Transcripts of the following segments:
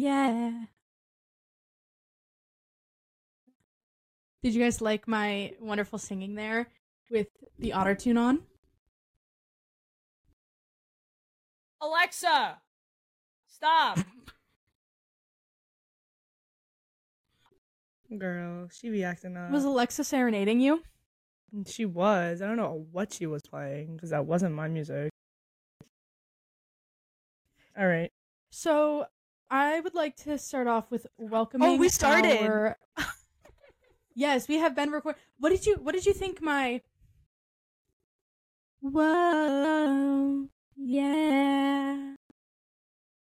yeah. Did you guys like my wonderful singing there with the auto tune on? Alexa, stop. Girl, she be acting up. Was Alexa serenading you? She was. I don't know what she was playing because that wasn't my music. All right. So I would like to start off with welcoming. Oh, we started. our- yes, we have been recording. What did you What did you think my? Whoa, yeah.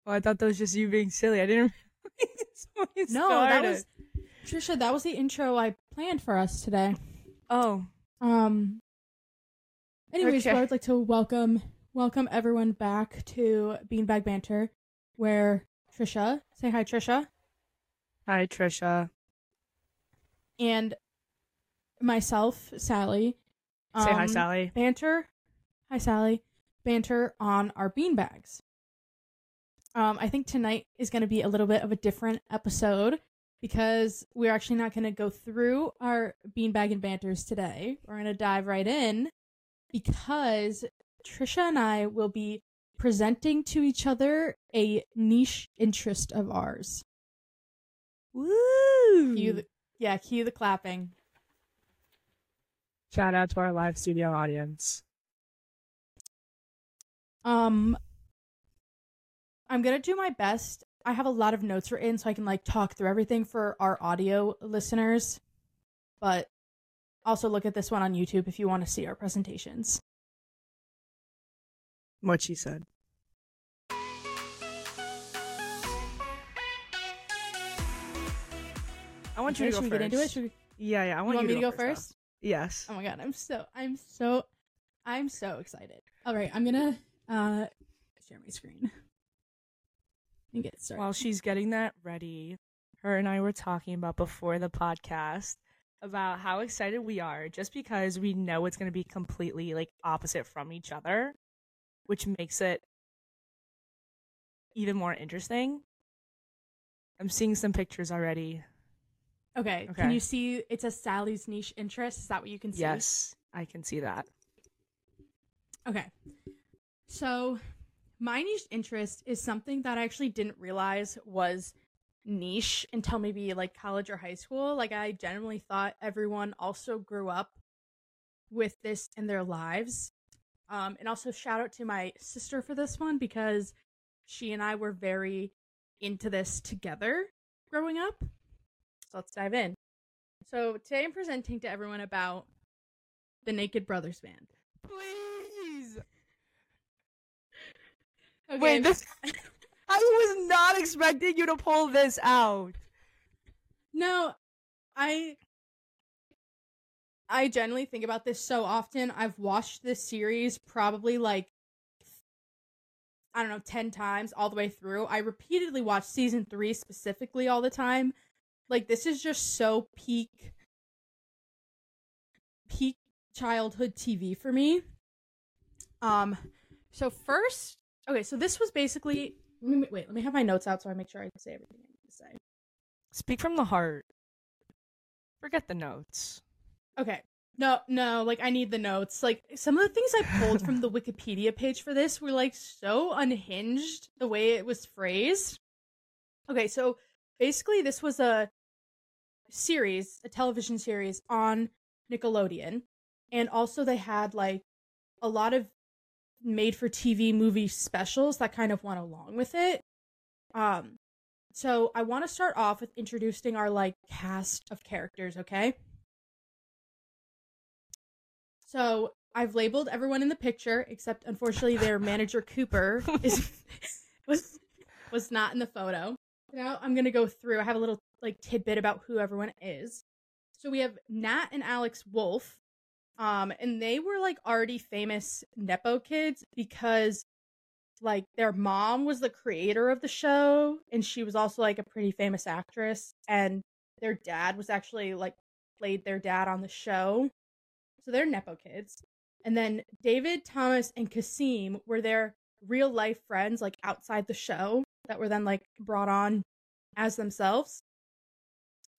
Oh, I thought that was just you being silly. I didn't. No, that was Trisha. That was the intro I planned for us today. Oh, Um. Anyways, so Okay. I would like to welcome welcome everyone back to Beanbag Banter, where Trisha say hi, Trisha, hi Trisha. and myself, Sally. Say hi, um, Sally. Banter, hi Sally. Banter on our beanbags. Um, I think tonight is going to be a little bit of a different episode because we're actually not going to go through our beanbag and banters today. We're going to dive right in because Trisha and I will be presenting to each other a niche interest of ours. Woo! Cue the, yeah, cue the clapping. Shout out to our live studio audience. Um, I'm gonna do my best. I have a lot of notes written so I can like talk through everything for our audio listeners, but also look at this one on YouTube if you want to see our presentations. What she said. Want Okay, you to should go we first. get into it? Should we, Yeah, yeah. I you want want you me to go though. first? Yes. Oh my god, I'm so I'm so I'm so excited. All right, I'm gonna uh share my screen and get started. While she's getting that ready, her and I were talking about before the podcast about how excited we are just because we know it's going to be completely like opposite from each other, which makes it even more interesting. I'm seeing some pictures already. Okay, okay. can you see? It's a Sally's niche interest. Is that what you can see? Yes, I can see that. Okay. So, my niche interest is something that I actually didn't realize was niche until maybe like college or high school. Like, I generally thought everyone also grew up with this in their lives. Um, and also, shout out to my sister for this one because she and I were very into this together growing up. Let's dive in. So, today I'm presenting to everyone about the Naked Brothers Band. Please. Okay. Wait, this. I was not expecting you to pull this out. No, I I generally think about this so often. I've watched this series probably like I don't know, 10 times all the way through. I repeatedly watch season 3 specifically all the time. Like this is just so peak peak childhood TV for me. Um so first, okay, so this was basically let me, wait, let me have my notes out so I make sure I say everything I need to say. Speak from the heart. Forget the notes. Okay. No, no, like I need the notes. Like some of the things I pulled from the Wikipedia page for this were like so unhinged the way it was phrased. Okay, so basically this was a series, a television series on Nickelodeon. And also they had like a lot of made for TV movie specials that kind of went along with it. Um so I want to start off with introducing our like cast of characters, okay? So I've labeled everyone in the picture, except unfortunately their manager Cooper is was was not in the photo. Now I'm gonna go through. I have a little like tidbit about who everyone is. So we have Nat and Alex Wolf, um, and they were like already famous nepo kids because like their mom was the creator of the show, and she was also like a pretty famous actress, and their dad was actually like played their dad on the show. So they're Nepo kids. And then David, Thomas, and Kasim were their real life friends, like outside the show, that were then like brought on as themselves.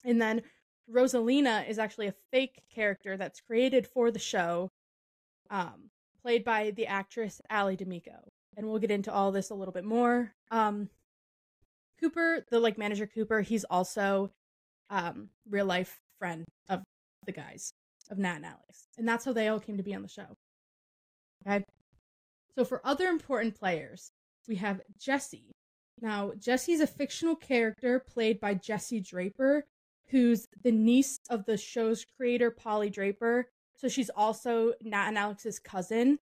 And then Rosalina is actually a fake character that's created for the show, um, played by the actress Allie DiMeco. And we'll get into all this a little bit more. Um, Cooper, the like manager Cooper, he's also um real life friend of the guys of Nat and Alex. And that's how they all came to be on the show. Okay. So for other important players, we have Jesse. Now, Jesse's a fictional character played by Jesse Draper, who's the niece of the show's creator, Polly Draper. So she's also Nat and Alex's cousin,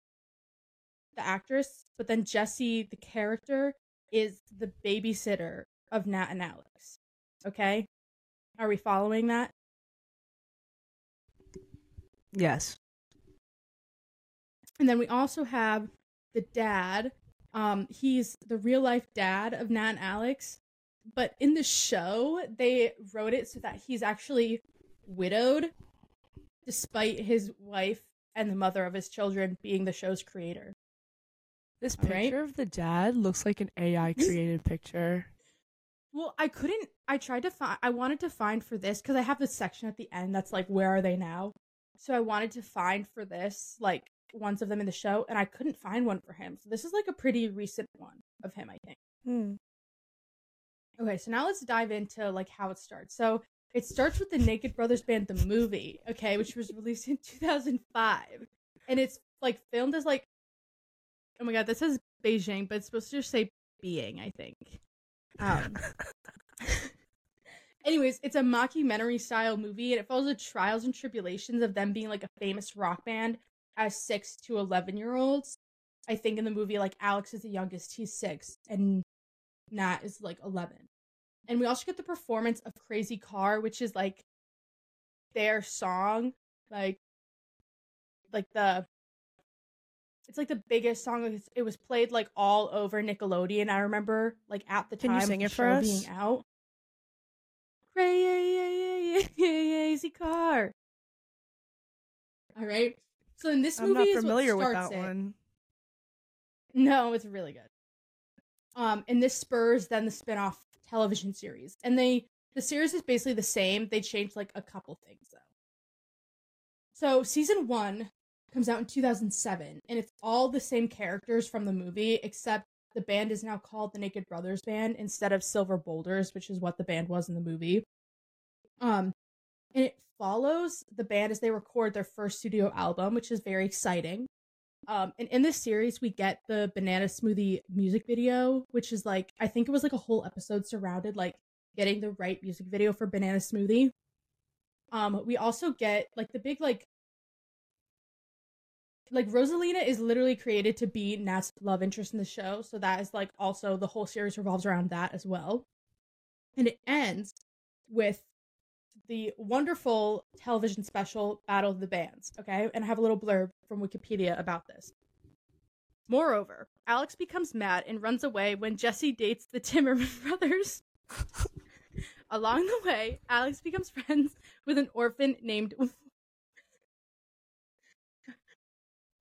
the actress. But then Jesse, the character, is the babysitter of Nat and Alex. Okay? Are we following that? Yes. And then we also have the dad. Um, he's the real life dad of Nat and Alex. But in the show, they wrote it so that he's actually widowed, despite his wife and the mother of his children being the show's creator. This All right. picture of the dad looks like an AI created picture. Well, I couldn't. I tried to find. I wanted to find for this because I have this section at the end that's like, where are they now? So I wanted to find for this like ones of them in the show, and I couldn't find one for him. So this is like a pretty recent one of him, I think. Hmm. Okay, so now let's dive into like how it starts. So it starts with the Naked Brothers Band, the movie, okay, which was released in 2005, and it's like filmed as like, oh my god, this says Beijing, but it's supposed to just say being, I think. Um, anyways, it's a mockumentary style movie, and it follows the trials and tribulations of them being like a famous rock band as six to eleven year olds. I think in the movie, like Alex is the youngest, he's six, and Nat is like 11. And we also get the performance of Crazy Car, which is like their song, like like the it's like the biggest song. It was played like all over Nickelodeon. I remember like at the Can you time sing of it for show us? being out. Crazy Car. All right. So in this I'm movie not is what familiar with that it. one. No, it's really good. Um, and this spurs then the spin-off television series. And they the series is basically the same. They changed like a couple things though. So season one comes out in 2007, and it's all the same characters from the movie, except the band is now called the Naked Brothers Band instead of Silver Boulders, which is what the band was in the movie. Um, and it follows the band as they record their first studio album, which is very exciting. Um, and in this series, we get the Banana Smoothie music video, which is like I think it was like a whole episode surrounded like getting the right music video for Banana Smoothie. Um, we also get like the big like like Rosalina is literally created to be Nat's love interest in the show, so that is like also the whole series revolves around that as well. And it ends with the wonderful television special Battle of the Bands, okay? And I have a little blurb from Wikipedia about this. Moreover, Alex becomes mad and runs away when Jesse dates the Timmerman brothers. Along the way, Alex becomes friends with an orphan named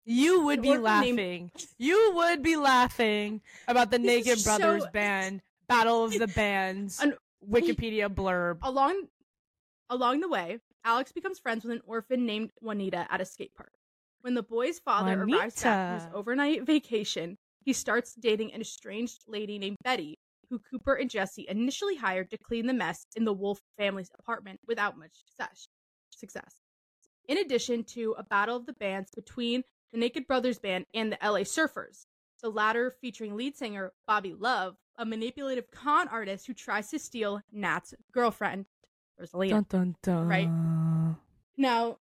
You would be orphan laughing. named- You would be laughing about the Naked Brothers so- band, Battle of the Bands, An- Wikipedia blurb. along along the way, Alex becomes friends with an orphan named Juanita at a skate park. When the boy's father arrives back from his overnight vacation, he starts dating an estranged lady named Betty, who Cooper and Jesse initially hired to clean the mess in the Wolf family's apartment without much success. Success. In addition to a battle of the bands between the Naked Brothers band and the LA Surfers, the latter featuring lead singer Bobby Love, a manipulative con artist who tries to steal Nat's girlfriend, Rosalina. Dun, dun, dun. Right. Now,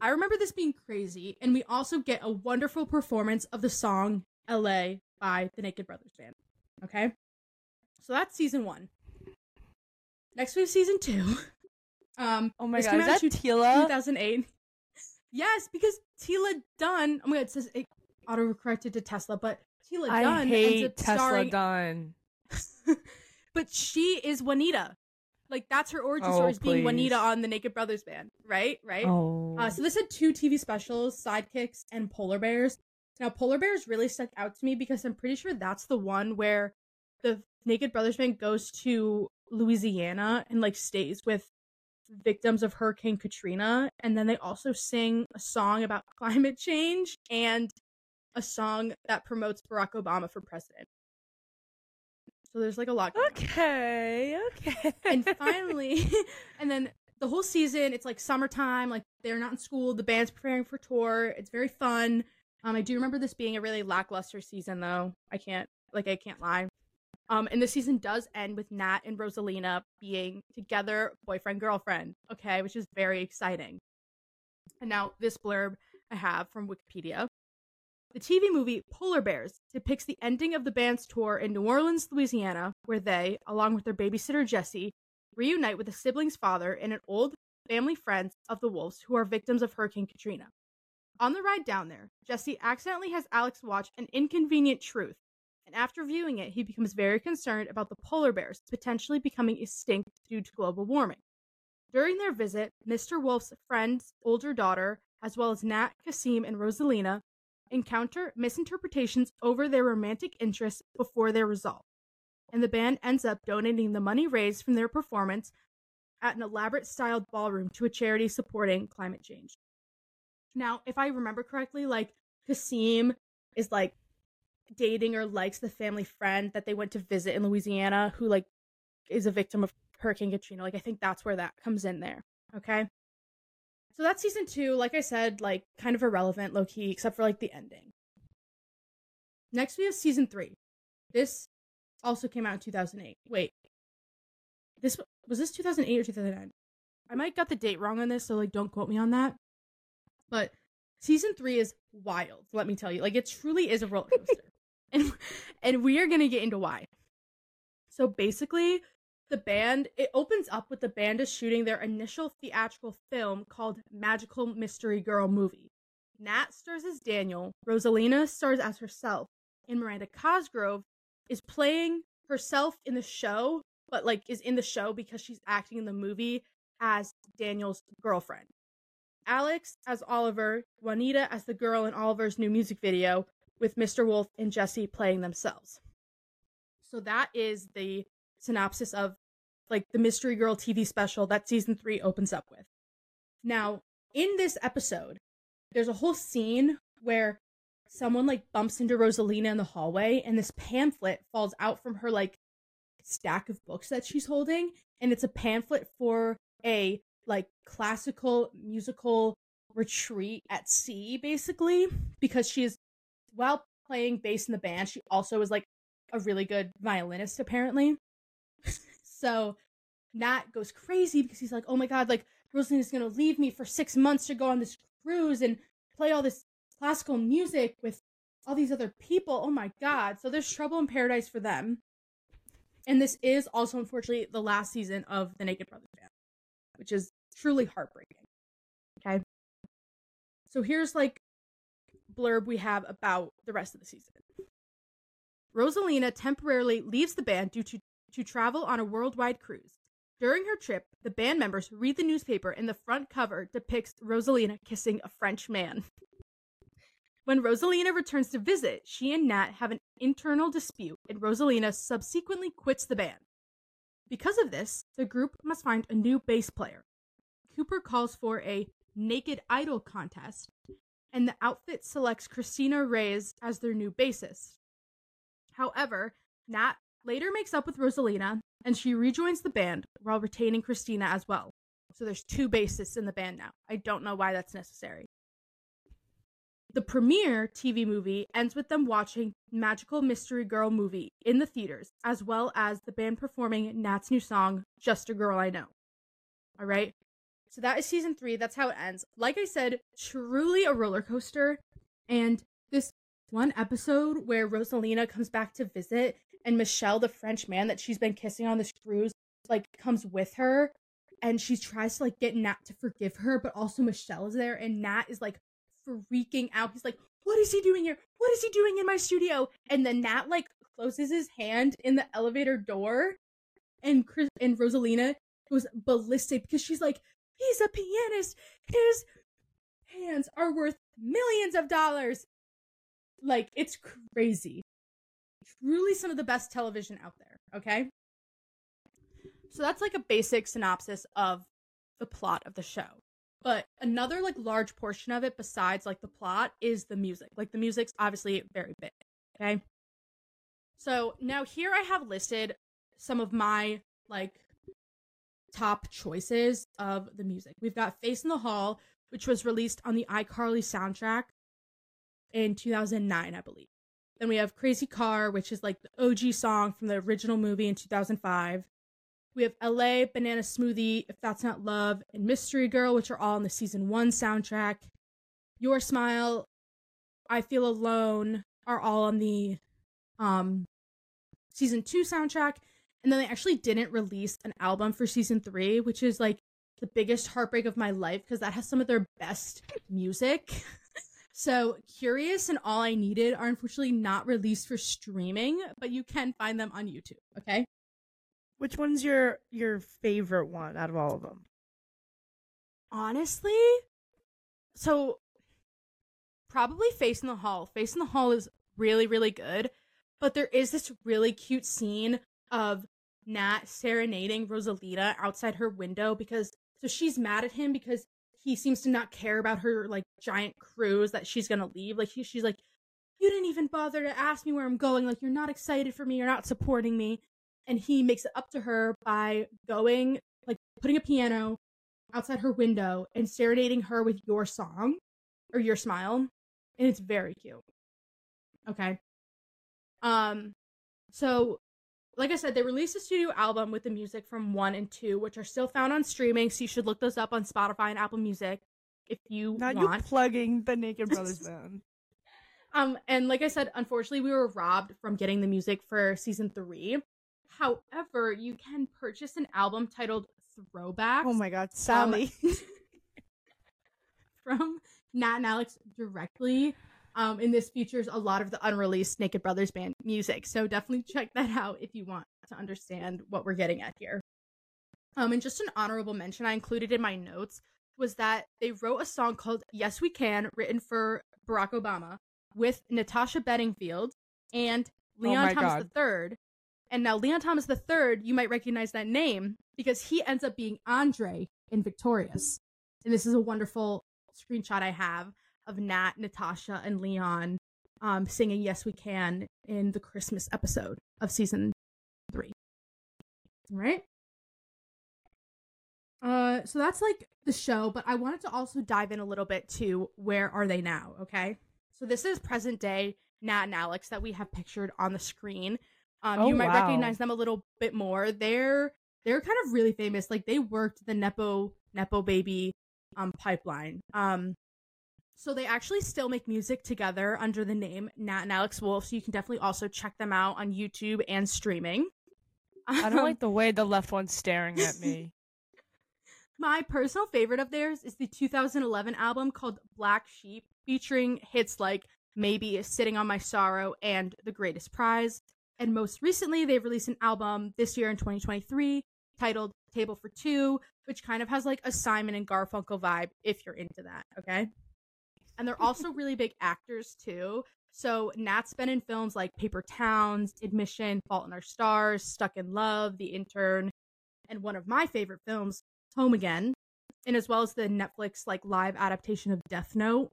I remember this being crazy, and we also get a wonderful performance of the song LA by the Naked Brothers Band. Okay? So that's season one. Next we have season two. Um, Oh my god, is that Teala? 2008. Yes, because Teala Dunn. Oh my god, it says it auto corrected to Tesla, but Teala I Dunn ends hate Tesla starring Dunn. but she is Juanita. Like that's her origin Oh, story is being. Juanita on the Naked Brothers band, right? Right. Oh. Uh, so this had two TV specials, Sidekicks and Polar Bears. Now Polar Bears really stuck out to me because I'm pretty sure that's the one where the Naked Brothers band goes to Louisiana and like stays with victims of Hurricane Katrina, and then they also sing a song about climate change and a song that promotes Barack Obama for president. So there's like a lot. going on. Okay, okay. and finally, and then the whole season, it's like summertime. Like they're not in school. The band's preparing for tour. It's very fun. Um, I do remember this being a really lackluster season, though. I can't, like, I can't lie. Um, and the season does end with Nat and Rosalina being together, boyfriend girlfriend. Okay, which is very exciting. And now this blurb I have from Wikipedia. The TV movie Polar Bears depicts the ending of the band's tour in New Orleans, Louisiana, where they, along with their babysitter Jesse, reunite with the sibling's father and an old family friend of the Wolves who are victims of Hurricane Katrina. On the ride down there, Jesse accidentally has Alex watch An Inconvenient Truth, and after viewing it, he becomes very concerned about the polar bears potentially becoming extinct due to global warming. During their visit, Mr. Wolf's friend's older daughter, as well as Nat, Kasim, and Rosalina, encounter misinterpretations over their romantic interests before they're resolved. And the band ends up donating the money raised from their performance at an elaborate styled ballroom to a charity supporting climate change. Now, if I remember correctly, like Kasim is like dating or likes the family friend that they went to visit in Louisiana who like is a victim of Hurricane Katrina. Like I think that's where that comes in there. Okay. So that's season two. Like I said, like kind of irrelevant, low key, except for like the ending. Next we have season three. This also came out in 2008. Wait. This was this 2008 or 2009? I might got the date wrong on this, so like don't quote me on that. But season three is wild, let me tell you. Like it truly is a roller coaster. and and we are gonna get into why. So basically, the band it opens up with the band is shooting their initial theatrical film called Magical Mystery Girl Movie. Nat stars as Daniel, Rosalina stars as herself, and Miranda Cosgrove is playing herself in the show, but like is in the show because she's acting in the movie as Daniel's girlfriend. Alex as Oliver, Juanita as the girl in Oliver's new music video, with Mr. Wolf and Jesse playing themselves. So that is the synopsis of like the Mystery Girl TV special that season three opens up with. Now, in this episode, there's a whole scene where someone like bumps into Rosalina in the hallway and this pamphlet falls out from her like stack of books that she's holding and it's a pamphlet for a like classical musical retreat at sea basically because she is while playing bass in the band she also is like a really good violinist apparently so nat goes crazy because he's like oh my god like rosalina's gonna leave me for six months to go on this cruise and play all this classical music with all these other people. Oh my god. So there's trouble in paradise for them. And this is also unfortunately the last season of the naked brothers band which is truly heartbreaking. Okay. So here's like blurb we have about the rest of the season. Rosalina temporarily leaves the band due to to travel on a worldwide cruise during her trip the band members read the newspaper and the front cover depicts rosalina kissing a french man when Rosalina returns to visit, she and Nat have an internal dispute, and Rosalina subsequently quits the band. Because of this, the group must find a new bass player. Cooper calls for a naked idol contest, and the outfit selects Christina Reyes as their new bassist. However, Nat later makes up with Rosalina, and she rejoins the band while retaining Christina as well. So there's two bassists in the band now. I don't know why that's necessary. The premiere TV movie ends with them watching Magical Mystery Girl movie in the theaters, as well as the band performing Nat's new song, Just a Girl I Know. All right. So that is season three. That's how it ends. Like I said, truly a roller coaster. And this one episode where Rosalina comes back to visit and Michelle, the French man that she's been kissing on the screws, like comes with her and she tries to like get Nat to forgive her, but also Michelle is there and Nat is like freaking out. He's like, "What is he doing here? What is he doing in my studio?" And then Nat like closes his hand in the elevator door, and Chris and Rosalina goes ballistic because she's like, "He's a pianist. His hands are worth millions of dollars." Like it's crazy, truly some of the best television out there, okay? So that's like a basic synopsis of the plot of the show. But another like large portion of it besides like the plot is the music. Like the music's obviously very big, okay? So now here I have listed some of my like top choices of the music. We've got Face in the Hole, which was released on the iCarly soundtrack in 2009, I believe. Then we have Crazy Car, which is like the OG song from the original movie in 2005. We have LA, Banana Smoothie, If That's Not Love, and Mystery Girl, which are all in the season one soundtrack. Your Smile, I Feel Alone are all on the um season two soundtrack. And then they actually didn't release an album for season three, which is like the biggest heartbreak of my life because that has some of their best music. so Curious and All I Needed are unfortunately not released for streaming, but you can find them on YouTube. Okay. Which one's your your favorite one out of all of them? Honestly, so probably Face in the Hole. Face in the Hole is really, really good, but there is this really cute scene of Nat serenading Rosalita outside her window because so she's mad at him because he seems to not care about her like giant cruise that she's gonna leave. Like he, she's like, you didn't even bother to ask me where I'm going. Like you're not excited for me. You're not supporting me and he makes it up to her by going like putting a piano outside her window and serenading her with your song or your smile and it's very cute okay um so like i said they released a studio album with the music from 1 and 2 which are still found on streaming so you should look those up on spotify and apple music if you Not want you plugging the Naked Brothers band. um and like i said unfortunately we were robbed from getting the music for season 3 However, you can purchase an album titled Throwback. Oh my god, Sally. Um, from Nat and Alex directly. Um, and this features a lot of the unreleased Naked Brothers Band music. So definitely check that out if you want to understand what we're getting at here. Um, and just an honorable mention I included in my notes was that they wrote a song called Yes We Can, written for Barack Obama, with Natasha Bedingfield and Leon my Thomas God. III. And now Leon Thomas III, you might recognize that name because he ends up being Andre in Victorious. And this is a wonderful screenshot I have of Nat, Natasha, and Leon um, singing Yes We Can in the Christmas episode of season three. Right? Uh, so that's like the show, but I wanted to also dive in a little bit to where are they now, okay? So this is present day Nat and Alex that we have pictured on the screen. Um, Oh, you might wow. recognize them a little bit more. They're they're kind of really famous. Like they worked the Nepo Nepo baby um pipeline. Um so they actually still make music together under the name Nat and Alex Wolf. So you can definitely also check them out on YouTube and streaming. I don't Um, like the way the left one's staring at me. My personal favorite of theirs is the 2011 album called Black Sheep, featuring hits like Maybe Sitting on My Sorrow and The Greatest Prize. And most recently, they've released an album this year in 2023 titled Table for Two, which kind of has like a Simon and Garfunkel vibe if you're into that, okay? And they're also really big actors too. So Nat's been in films like Paper Towns, Admission, Fault in Our Stars, Stuck in Love, The Intern, and one of my favorite films, Home Again, and as well as the Netflix like live adaptation of Death Note.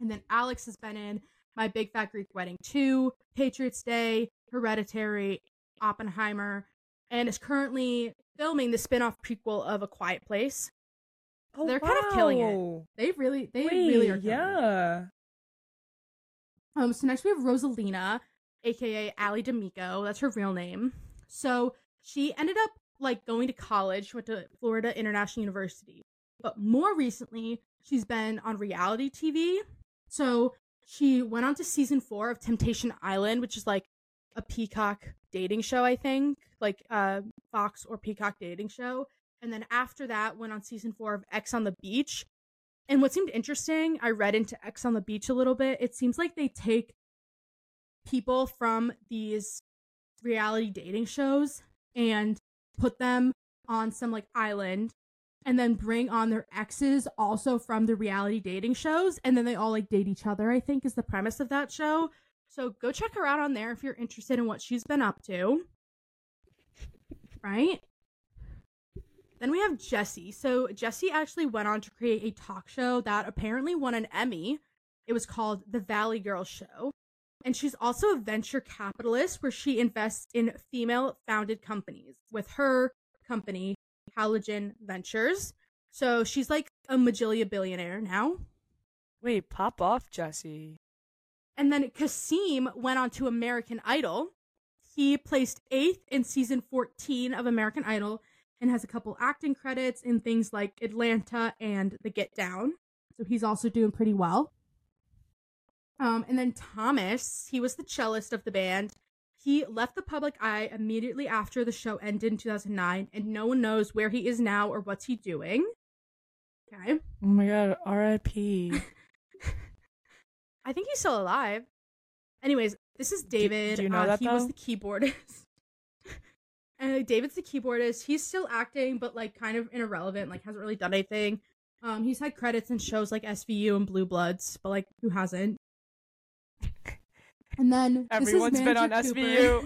And then Alex has been in My Big Fat Greek Wedding 2, Patriots Day, Hereditary, Oppenheimer, and is currently filming the spin-off prequel of A Quiet Place. Oh, They're kind of killing it. They really they Wait, really are killing it. yeah. Um, so next we have Rosalina, aka Allie DiMeco. That's her real name. So she ended up like going to college, She went to Florida International University. But more recently, she's been on reality TV. So she went on to season four of Temptation Island, which is like a Peacock dating show, I think, like uh Fox or Peacock dating show. And then after that, went on season four of Ex on the Beach. And what seemed interesting, I read into Ex on the Beach a little bit. It seems like they take people from these reality dating shows and put them on some like island and then bring on their exes also from the reality dating shows and then they all like date each other i think is the premise of that show So go check her out on there if you're interested in what she's been up to. Right? Then we have Jessie. So Jessie actually went on to create a talk show that apparently won an Emmy. It was called The Valley Girl Show. And she's also a venture capitalist where she invests in female founded companies with her company, Halogen Ventures. So she's like a Majilia billionaire now. Wait, pop off, Jesse. And then Kasim went on to American Idol. He placed eighth in season 14 of American Idol and has a couple acting credits in things like Atlanta and The Get Down. So he's also doing pretty well. Um, and then Thomas, he was the cellist of the band. He left the public eye immediately after the show ended in 2009, and no one knows where he is now or what's he doing. Okay. Oh my god, R.I.P. I think he's still alive. Anyways, this is David. do you know uh, that, he was the keyboardist. And David's the keyboardist. He's still acting, but like kind of irrelevant. Like hasn't really done anything. Um, he's had credits in shows like SVU and Blue Bloods, but like who hasn't? And then Everyone's been on Cooper. SVU.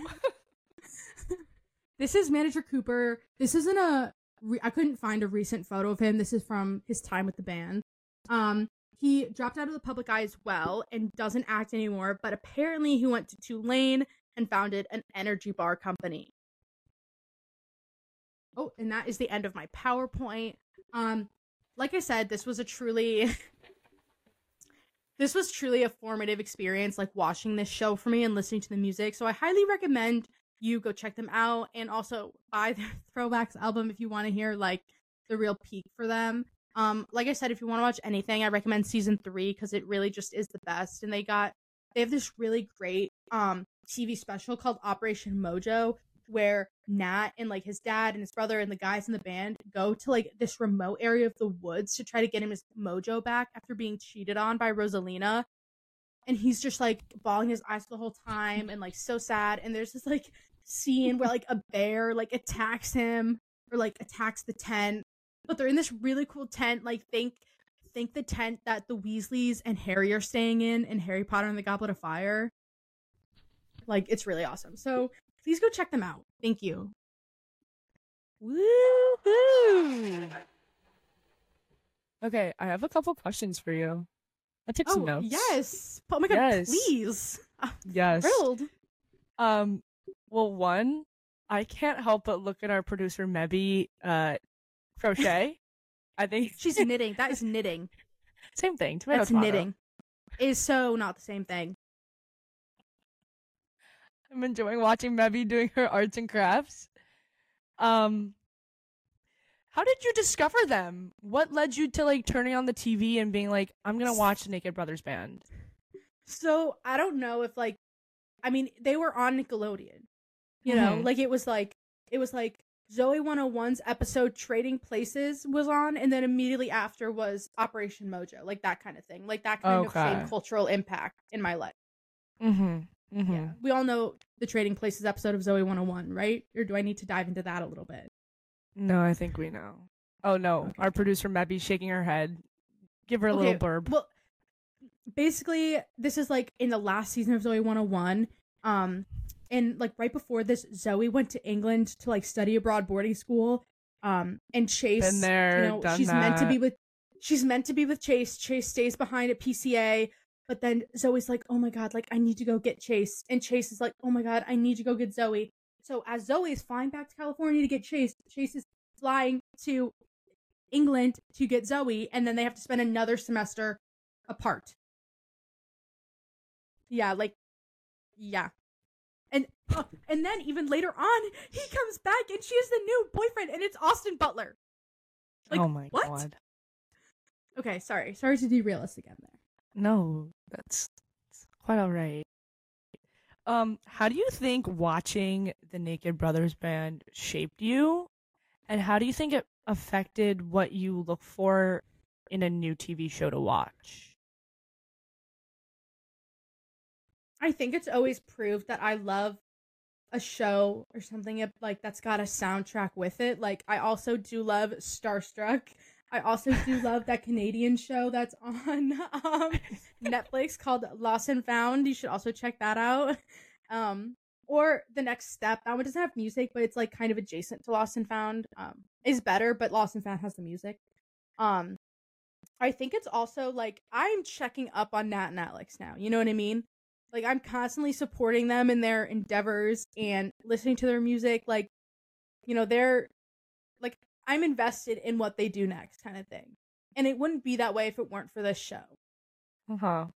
this is manager Cooper. This isn't a. Re- I couldn't find a recent photo of him. This is from his time with the band. Um, he dropped out of the public eye as well and doesn't act anymore. But apparently, he went to Tulane and founded an energy bar company. Oh, and that is the end of my PowerPoint. Um, like I said, this was a truly. this was truly a formative experience, like watching this show for me and listening to the music. So I highly recommend you go check them out and also buy their throwbacks album if you want to hear like the real peak for them. Um, like I said, if you want to watch anything, I recommend season three because it really just is the best. And they got they have this really great um TV special called Operation Mojo where Nat and like his dad and his brother and the guys in the band go to like this remote area of the woods to try to get him his mojo back after being cheated on by Rosalina. And he's just like bawling his eyes the whole time and like so sad. And there's this like scene where like a bear like attacks him or like attacks the tent. But they're in this really cool tent. Like think think the tent that the Weasleys and Harry are staying in in Harry Potter and the Goblet of Fire. Like it's really awesome. So please go check them out. Thank you. Woohoo! Okay, I have a couple questions for you. I took some Oh notes. yes. Oh my god, Yes. please. I'm Yes. thrilled. Um, well, one, I can't help but look at our producer Mebby uh crochet. I think She's knitting. That is knitting. same thing. Tomato, That's tomato. knitting. Is so not the same thing. I'm enjoying watching Mebby doing her arts and crafts. Um, how did you discover them? What led you to like turning on the TV and being like, I'm gonna watch the Naked Brothers band? So I don't know if like I mean, they were on Nickelodeon. You know, Mhm. like it was like it was like Zoey 101's episode Trading Places was on and then immediately after was Operation Mojo, like that kind of thing. Like that kind of same cultural impact in my life. Mm-hmm. Mm-hmm. Yeah. We all know the Trading Places episode of Zoey 101, right? Or do I need to dive into that a little bit? No, I think we know. Oh no, Okay. our producer Mebby's shaking her head. Give her a little burb. Well, basically, this is like in the last season of Zoey 101. Um, and like right before this, Zoey went to England to like study abroad boarding school. Um, and Chase, Been there, you know, she's meant to be with, she's meant to be with Chase. Chase stays behind at PCA. But then Zoey's like, oh my God, like I need to go get Chase. And Chase is like, oh my God, I need to go get Zoey. So as Zoey is flying back to California to get Chase, Chase is flying to England to get Zoey, and then they have to spend another semester apart. Yeah, like, yeah. And uh, and then even later on, he comes back and she has the new boyfriend, and it's Austin Butler. Like, oh my what? god. Okay, sorry, sorry to derail us again there. No, that's, that's quite all right. Um, how do you think watching the Naked Brothers band shaped you? And how do you think it affected what you look for in a new TV show to watch? I think it's always proved that I love a show or something like that's got a soundtrack with it. Like I also do love Starstruck. I also do love that Canadian show that's on um, Netflix called Lost and Found. You should also check that out. Um, or The Next Step. That one doesn't have music, but it's like kind of adjacent to Lost and Found. Um, is better, but Lost and Found has the music. Um, I think it's also like I'm checking up on Nat and Alex now. You know what I mean? Like I'm constantly supporting them in their endeavors and listening to their music. Like, you know, they're I'm invested in what they do next, kind of thing. And it wouldn't be that way if it weren't for this show. Uh huh.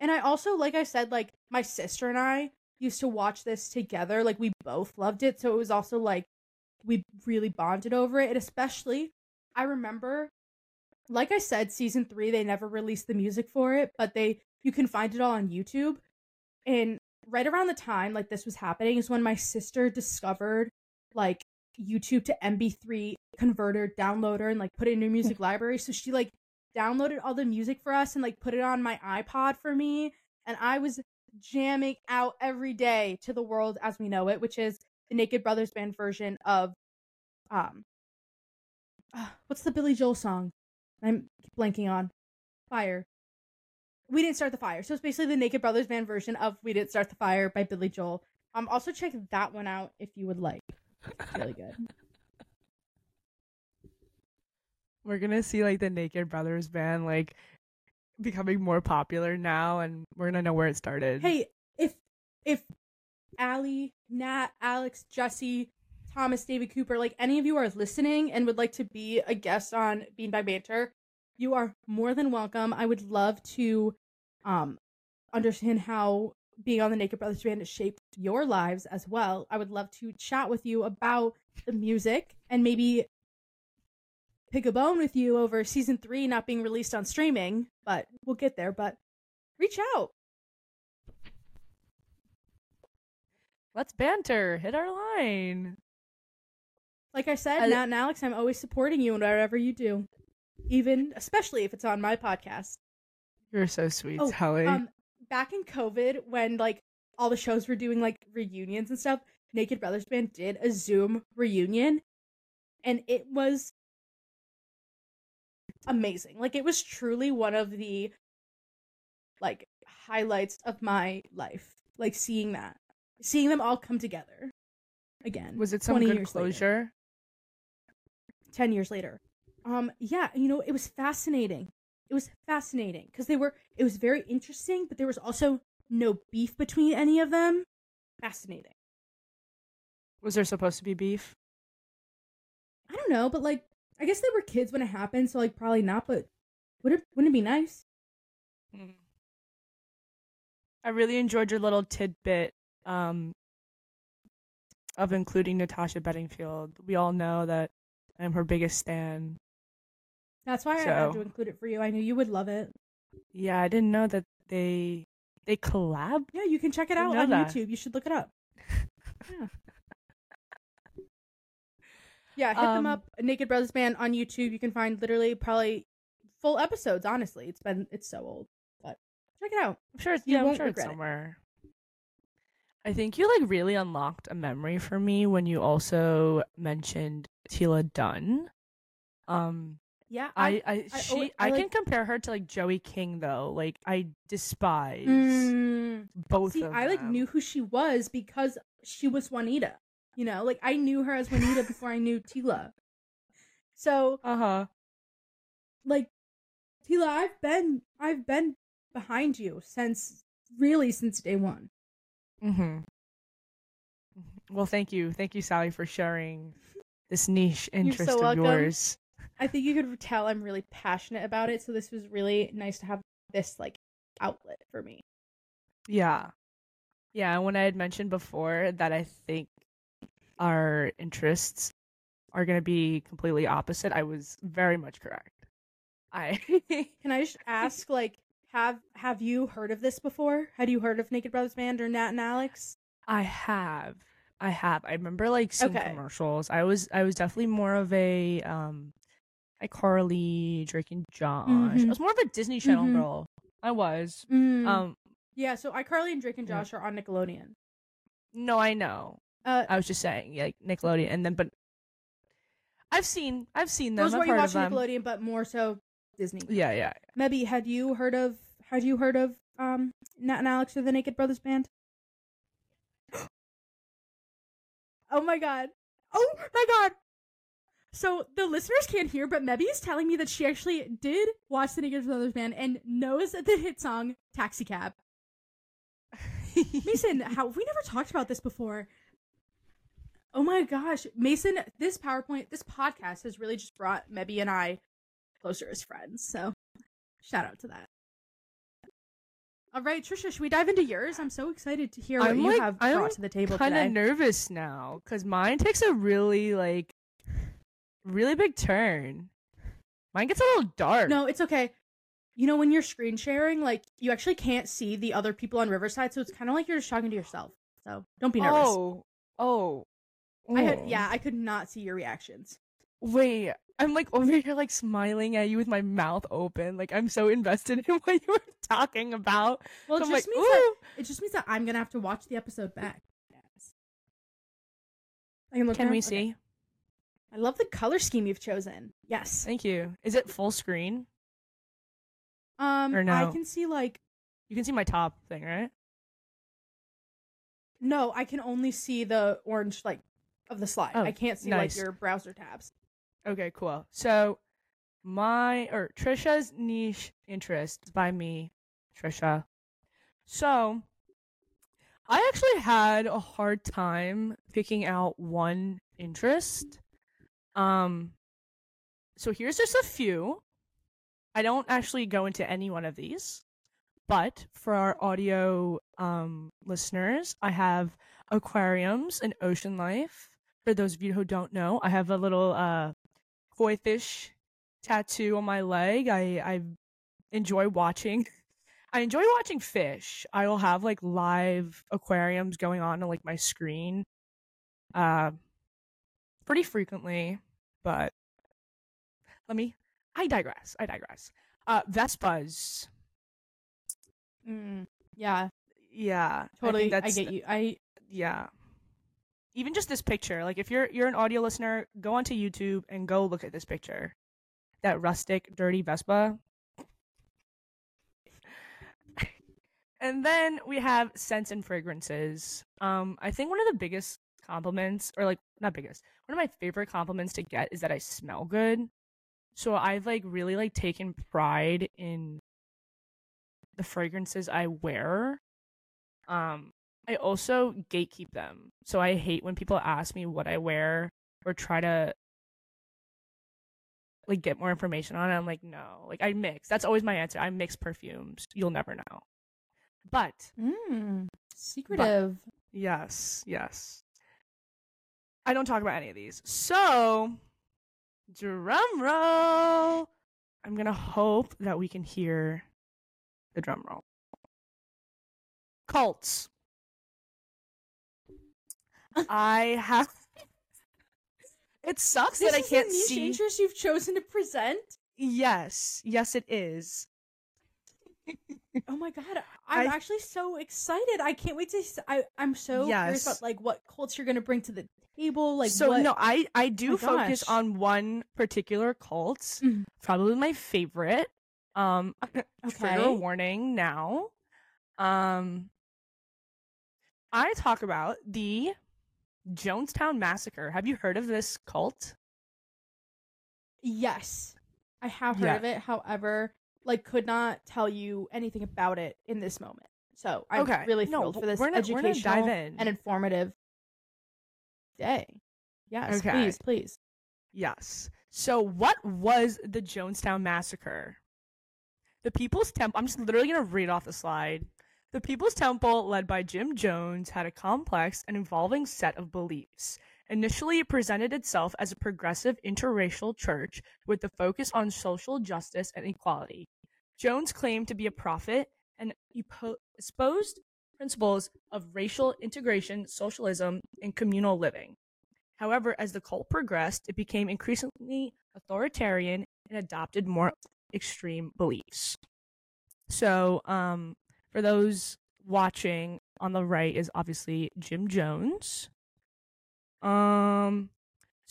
And I also, like I said, like my sister and I used to watch this together. Like we both loved it. So it was also like we really bonded over it. And especially, I remember, like I said, season three, they never released the music for it, but they, you can find it all on YouTube. And right around the time like this was happening is when my sister discovered like YouTube to MP3 converter, downloader, and like put it in your music library. So she like downloaded all the music for us and like put it on my iPod for me. And I was jamming out every day to the world as we know it, which is the Naked Brothers Band version of um uh, what's the Billy Joel song? I'm blanking on. Fire. We didn't start the fire. So it's basically the Naked Brothers Band version of We Didn't Start the Fire by Billy Joel. Um also check that one out if you would like. It's really good. We're gonna see like the Naked Brothers band like becoming more popular now, and we're gonna know where it started. Hey, if if Allie, Nat, Alex, Jesse, Thomas, David Cooper, like any of you are listening and would like to be a guest on Beanbag Banter, you are more than welcome. I would love to um understand how being on the Naked Brothers band has shaped your lives as well. I would love to chat with you about the music and maybe pick a bone with you over season three not being released on streaming, but we'll get there. But reach out. Let's banter. Hit our line. Like I said, I- Nat and Alex, I'm always supporting you in whatever you do, even especially if it's on my podcast. You're so sweet, Oh, Sally. Um, back in COVID, when like all the shows were doing like reunions and stuff, Naked Brothers Band did a Zoom reunion, and it was amazing. Like it was truly one of the like highlights of my life. Like seeing that, seeing them all come together again. Was it some 20 good years later. closure? 10 years later. Um yeah, you know, it was fascinating. It was fascinating because they were it was very interesting, but there was also no beef between any of them. Fascinating. Was there supposed to be beef? I don't know, but like I guess they were kids when it happened, so like probably not, but would it wouldn't it be nice? I really enjoyed your little tidbit um, of including Natasha Bedingfield. We all know that I'm her biggest stan. That's why I had to include it for you. I knew you would love it. Yeah, I didn't know that they they collab. Yeah, you can check it out on that. YouTube. You should look it up. Yeah. Yeah, hit them Um, up. Naked Brothers Band on YouTube. You can find literally probably full episodes. Honestly, it's been it's so old, but check it out. I'm sure it's You yeah, I'm won't sure it's regret it. somewhere. I think you like really unlocked a memory for me when you also mentioned Teala Dunn. Um, Yeah, I, I, I she, I, I can compare her to like Joey King though. Like I despise Mm, both see, I like knew who she was because she was Juanita. You know, like I knew her as Juanita before I knew Teala. So Uh huh. like Teala, I've been I've been behind you since really since day one. Mm-hmm. Well, thank you, thank you, Sally, for sharing this niche so interest of welcome. yours. I think you could tell I'm really passionate about it, so this was really nice to have this like outlet for me. Yeah. Yeah, and when I had mentioned before that I think our interests are going to be completely opposite, I was very much correct. I Can I just ask, like, have have you heard of this before? Had you heard of Naked Brothers Band or Nat and Alex? I have. I have. I remember like seeing Okay. commercials. I was I was definitely more of a um iCarly, Drake and Josh. I Mhm. was more of a Disney Channel Mhm. girl. I was. Mm. Um yeah, so iCarly and Drake and Yeah. Josh are on Nickelodeon. no, I know. Uh, I was just saying, like Nickelodeon, and then but I've seen I've seen them. Those I've where you heard watch. Nickelodeon, but more so Disney. Yeah, yeah. Maybe had you heard of had you heard of um Nat and Alex or the Naked Brothers band? oh my god. Oh my god. So the listeners can't hear, but Mebby is telling me that she actually did watch the Naked Brothers band and knows the hit song Taxi Cab. Mason, how we never talked about this before. Oh my gosh, Mason, this PowerPoint, this podcast has really just brought Mebby and I closer as friends. So, shout out to that. All right, Trisha, should we dive into yours? I'm so excited to hear what I'm you like- have I'm brought to the table. I'm kind of nervous now because mine takes a really like really big turn. Mine gets a little dark. no, it's okay. You know, when you're screen sharing, like you actually can't see the other people on Riverside, so it's kind of like you're just talking to yourself. So don't be nervous. Oh, oh. I had, Oh. yeah, I could not see your reactions. Wait, I'm like over here like smiling at you with my mouth open. Like I'm so invested in what you were talking about. Well, it So just like, means that it just means that I'm gonna have to watch the episode back. I can look. Can we Okay. see? I love the color scheme you've chosen. Yes. Thank you. Is it full screen? Um, Or I can see like You can see my top thing, right? no, I can only see the orange like of the slide. Oh, I can't see nice. like your browser tabs. Okay, cool. So my or Trisha's niche interest by me, Trisha. So I actually had a hard time picking out one interest. Um so here's just a few. I don't actually go into any one of these. But for our audio um listeners, I have aquariums and ocean life. For those of you who don't know, I have a little uh koi fish tattoo on my leg. I I enjoy watching. I enjoy watching fish. I will have like live aquariums going on on like my screen, uh, pretty frequently. But let me. I digress. I digress. Uh, Vespas. Mm, yeah, Yeah, totally. I, I, get you. I yeah even just this picture like if you're you're an audio listener go onto youtube and go look at this picture that rustic dirty vespa and then we have scents and fragrances um i think one of the biggest compliments or like not biggest one of my favorite compliments to get is that i smell good so i've like really like taken pride in the fragrances i wear um I also gatekeep them. So I hate when people ask me what I wear or try to like get more information on it. I'm like, no. Like I mix. That's always my answer. I mix perfumes. You'll never know. But mm, secretive. yes, yes. I don't talk about any of these. So drum roll. I'm gonna hope that we can hear the drum roll. Cults. I have. It sucks This that I is the can't niche see. interest you've chosen to present. Yes, yes, it is. Oh my god, I'm I- actually so excited. I can't wait to. I I'm so curious about like what cults you're gonna bring to the table. Like so what? no, I I do my focus gosh. on one particular cult, Mhm. probably my favorite. Um, trigger Okay. warning now. Um, I talk about the Jonestown massacre. Have you heard of this cult? Yes, I have heard Yeah. of it. However, like could not tell you anything about it in this moment. So I'm Okay. really No, thrilled for this we're gonna- we're dive in. and informative day. Yes, Okay. please, please. Yes. So, what was the Jonestown Massacre? The People's Temple. I'm just literally going to read off the slide. The People's Temple, led by Jim Jones, had a complex and evolving set of beliefs. Initially, it presented itself as a progressive interracial church with the focus on social justice and equality. Jones claimed to be a prophet and espoused principles of racial integration, socialism, and communal living. However, as the cult progressed, it became increasingly authoritarian and adopted more extreme beliefs. So, um, for those watching, on the right is obviously Jim Jones. Um,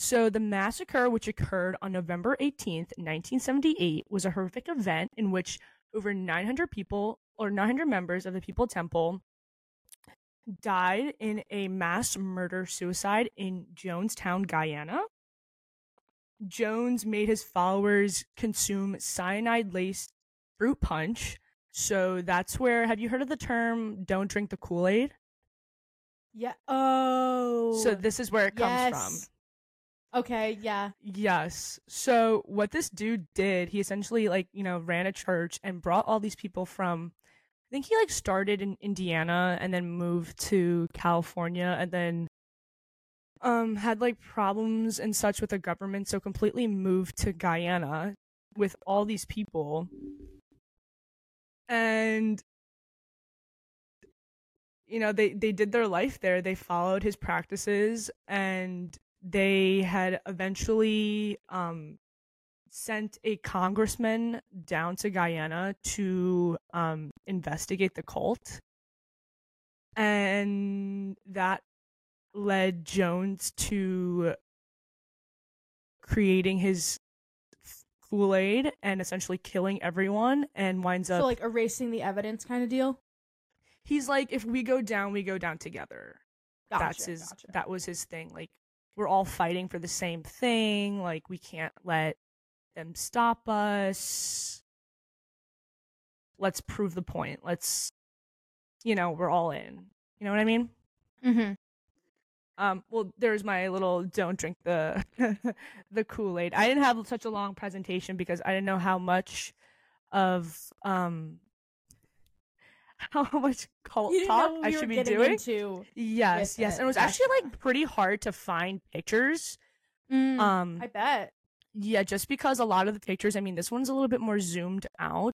So the massacre, which occurred on November 18th, 1978, was a horrific event in which over 900 people or 900 members of the People Temple died in a mass murder suicide in Jonestown, Guyana. Jones made his followers consume cyanide laced fruit punch. So that's where, have you heard of the term don't drink the Kool Aid? Yeah. Oh. So this is where it comes from. Okay. Yeah. Yes. So what this dude did, he essentially like, you know, ran a church and brought all these people from I think he like started in Indiana and then moved to California and then um had like problems and such with the government so completely moved to Guyana with all these people. And you know, they they did their life there. They followed his practices and they had eventually um, sent a congressman down to Guyana to um, investigate the cult. And that led Jones to creating his Kool Aid and essentially killing everyone and winds up. So like erasing the evidence kind of deal. he's like, if we go down, we go down together. Gotcha, That's his. gotcha. That was his thing. Like we're all fighting for the same thing. Like we can't let them stop us. Let's prove the point. Let's, you know, we're all in. You know what I mean? Mm-hmm. Um, well, there's my little don't drink the the Kool Aid. I didn't have such a long presentation because I didn't know how much of um how much cult You talk I should be doing. into. Yes, yes. it. And it was actually like pretty hard to find pictures. Mm, Um I bet. yeah, just because a lot of the pictures, I mean, this one's a little bit more zoomed out.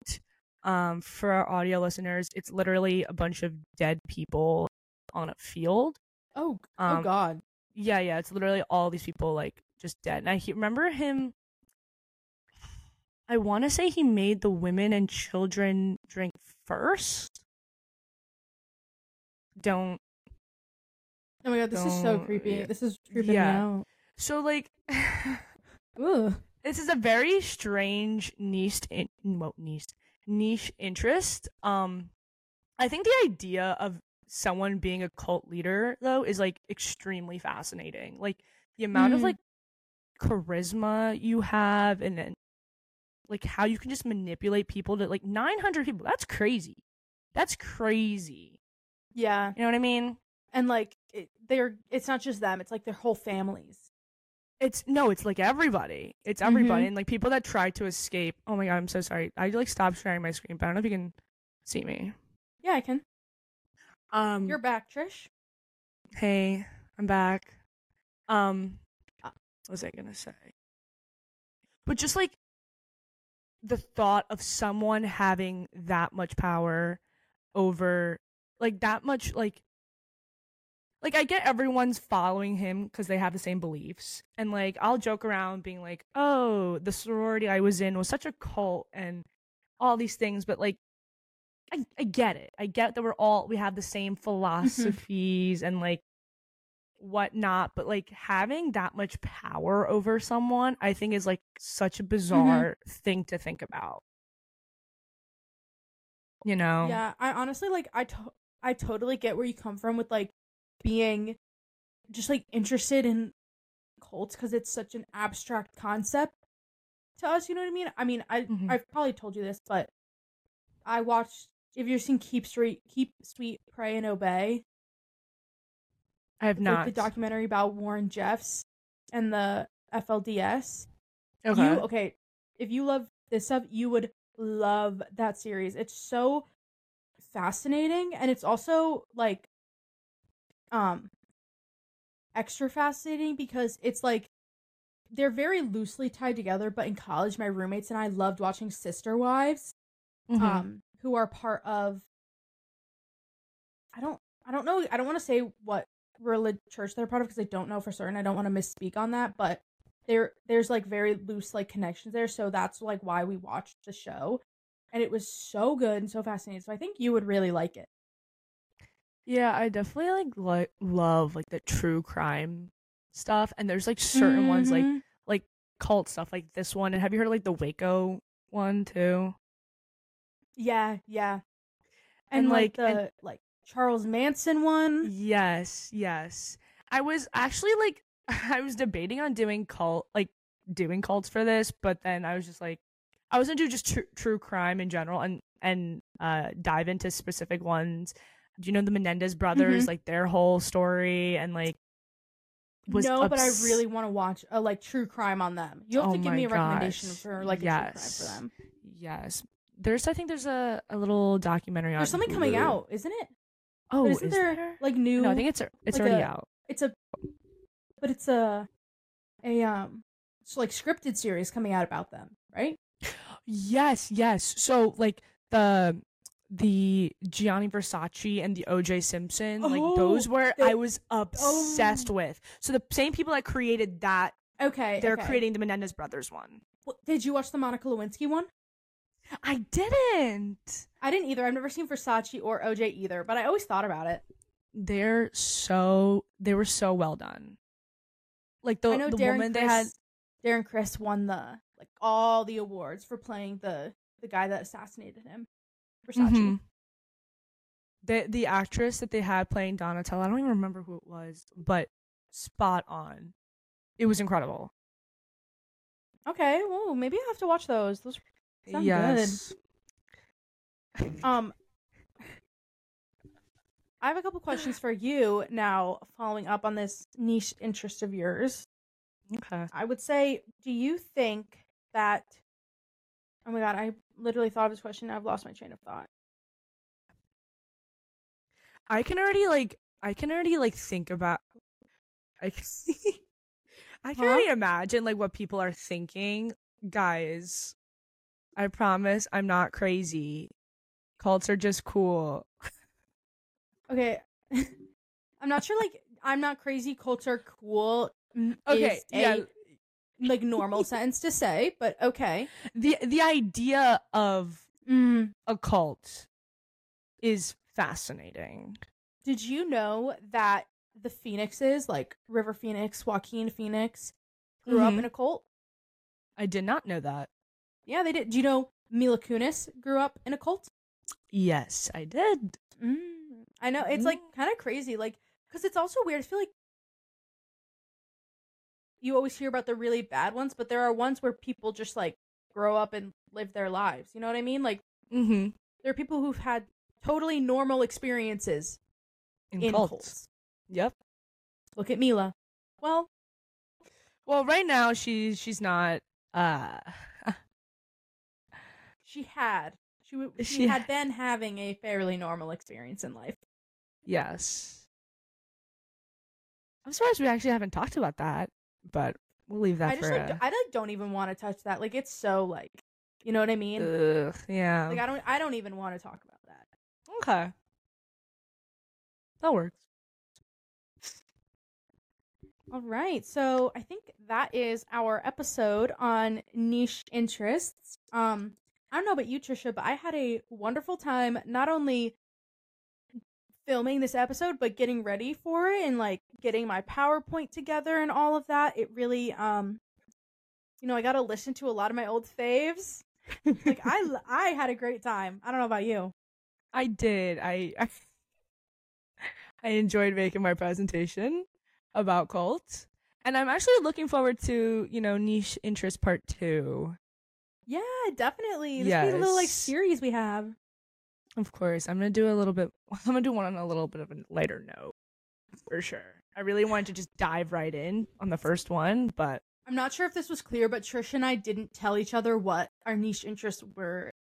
Um for our audio listeners, it's literally a bunch of dead people on a field. Oh. Um, oh God. Yeah, yeah, it's literally all these people like just dead. And I he- remember him I want to say he made the women and children drink first. Don't Oh my God. This is so Don't- creepy. This is creeping Yeah. me out. so like Ugh. this is a very strange niche in, well, niche niche interest. Um, I think the idea of someone being a cult leader though is like extremely fascinating. Like the amount of Mhm. like charisma you have, and then like how you can just manipulate people to like 900 people. That's crazy. That's crazy. Yeah. You know what I mean? And like it, they're. It's not just them. It's like their whole families. It's no, it's like everybody. It's everybody, Mhm. and like people that try to escape. Oh my god, I'm so sorry. I like stopped sharing my screen, but I don't know if you can see me. Yeah, I can. Um, You're back, Trish. hey, I'm back. Um, Uh, what was I gonna say? But just like the thought of someone having that much power over, like that much, like, like I get everyone's following him because they have the same beliefs, and like I'll joke around being like, "Oh, the sorority I was in was such a cult," and all these things, but like. I, I get it. I get that we're all we have the same mm-hmm. philosophies and like whatnot, but like having that much power over someone, I think is like such a mm-hmm. bizarre thing to think about. You know? Yeah, I honestly like I to- I totally get where you come from with like being just like interested in cults because it's such an abstract concept to us. You know what I mean? I mean, I Mhm. I've probably told you this, but I watched. If you've seen Keep Street, Keep Sweet, Pray and Obey, I have it's, like not. the documentary about Warren Jeffs and the FLDS. okay. You okay? If you love this stuff, you would love that series. It's so fascinating, and it's also like, um, extra fascinating because it's like they're very loosely tied together. But in college, my roommates and I loved watching Sister Wives, Mhm. um, who are part of. I don't. I don't know. I don't want to say what religious church they're part of because I don't know for certain. I don't want to misspeak on that, but there there's like very loose like connections there so that's like why we watched the show and it was so good and so fascinating so i think you would really like it yeah, I definitely like like love like the true crime stuff, and there's like certain ones like mm-hmm. like cult stuff, like this one. And have you heard of like the Waco one too? yeah, yeah, And, and, like, like, the and- like Charles Manson one. Yes, yes. I was actually like I was debating on doing cult like doing cults for this, but then I was just like I was gonna do just true, true crime in general and and uh dive into specific ones. Do you know the Menendez brothers, like their whole story and like was no, but I really want to watch a like true crime on them. You have Oh to give me a recommendation gosh. for like a Yes. true crime for them. Yes. There's I think there's a, a little documentary on There's something coming out, isn't it? Oh, but isn't is there, there? Like new, No, I think it's it's like already a- out. it's a, but it's a, a um, it's like scripted series coming out about them, right? Yes, yes. So like the the Gianni Versace and the OJ Simpson, like oh, those Oh, were they- I was obsessed oh. with. So the same people that created that, Okay, they're okay. creating the Menendez brothers one. Well, Did you watch the Monica Lewinsky one? I didn't. I didn't either. I've never seen Versace or OJ either, but I always thought about it. They're so they were so well done. Like the the woman Criss, they had Darren Criss won the like all the awards for playing the the guy that assassinated him. Versace. Mhm. The the actress that they had playing Donatella, I don't even remember who it was, but spot on. It was incredible. Okay, well maybe I have to watch those. Those sound yes. good. Um, I have a couple questions for you now. Following up on this niche interest of yours, Okay. I would say, do you think that? Oh my god, I literally thought of this question. I've lost my train of thought. I can already like I can already like think about I can, I can Huh? already imagine like what people are thinking. Guys, I promise I'm not crazy. Cults are just cool. Okay, I'm not sure. Like, I'm not crazy. Cults are cool. Okay, yeah. Like normal sentence to say, but okay. The the idea of Mm. a cult is fascinating. Did you know that the Phoenixes, like River Phoenix, Joaquin Phoenix, grew up Mhm. in a cult? I did not know that. Yeah, they did. Do you know Mila Kunis grew up in a cult? Yes, I did. Mm. I know it's like kind of crazy, like because it's also weird. I feel like you always hear about the really bad ones, but there are ones where people just like grow up and live their lives. You know what I mean? Like Mm-hmm. there are people who've had totally normal experiences In, in cults. cults. Yep. Look at Mila. Well, Well, right now she's she's not uh she had she she, She- had been having a fairly normal experience in life. Yes. I'm surprised we actually haven't talked about that, but we'll leave that I just for like a- I like don't even want to touch that. Like it's so like you know what I mean? Ugh, yeah. Like I don't I don't even want to talk about that. okay. That works. All right. So I think that is our episode on niche interests. Um, I don't know about you, Trisha, but I had a wonderful time not only filming this episode, but getting ready for it and like getting my PowerPoint together and all of that. It really, um, you know, I got to listen to a lot of my old faves. Like I, I had a great time. I don't know about you. I did. I I, I enjoyed making my presentation about cults. And I'm actually looking forward to, you know, niche interest part 2. Yeah, definitely. This yes. be a little like series we have. Of course, I'm gonna do a little bit. I'm gonna do one on a little bit of a lighter note, for sure. I really wanted to just dive right in on the first one, but I'm not sure if this was clear, but Trish and I didn't tell each other what our niche interests were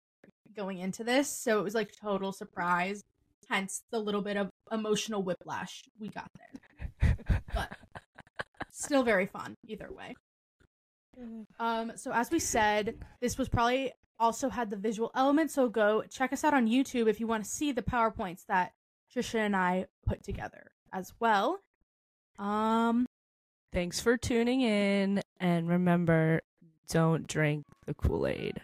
going into this, so it was like total surprise. Hence the little bit of emotional whiplash we got there. But still very fun either way. Um, so as we said, this was probably also had the visual element. So go check us out on YouTube if you want to see the powerpoints that Trisha and I put together as well. Um, thanks for tuning in. And remember, don't drink the Kool Aid.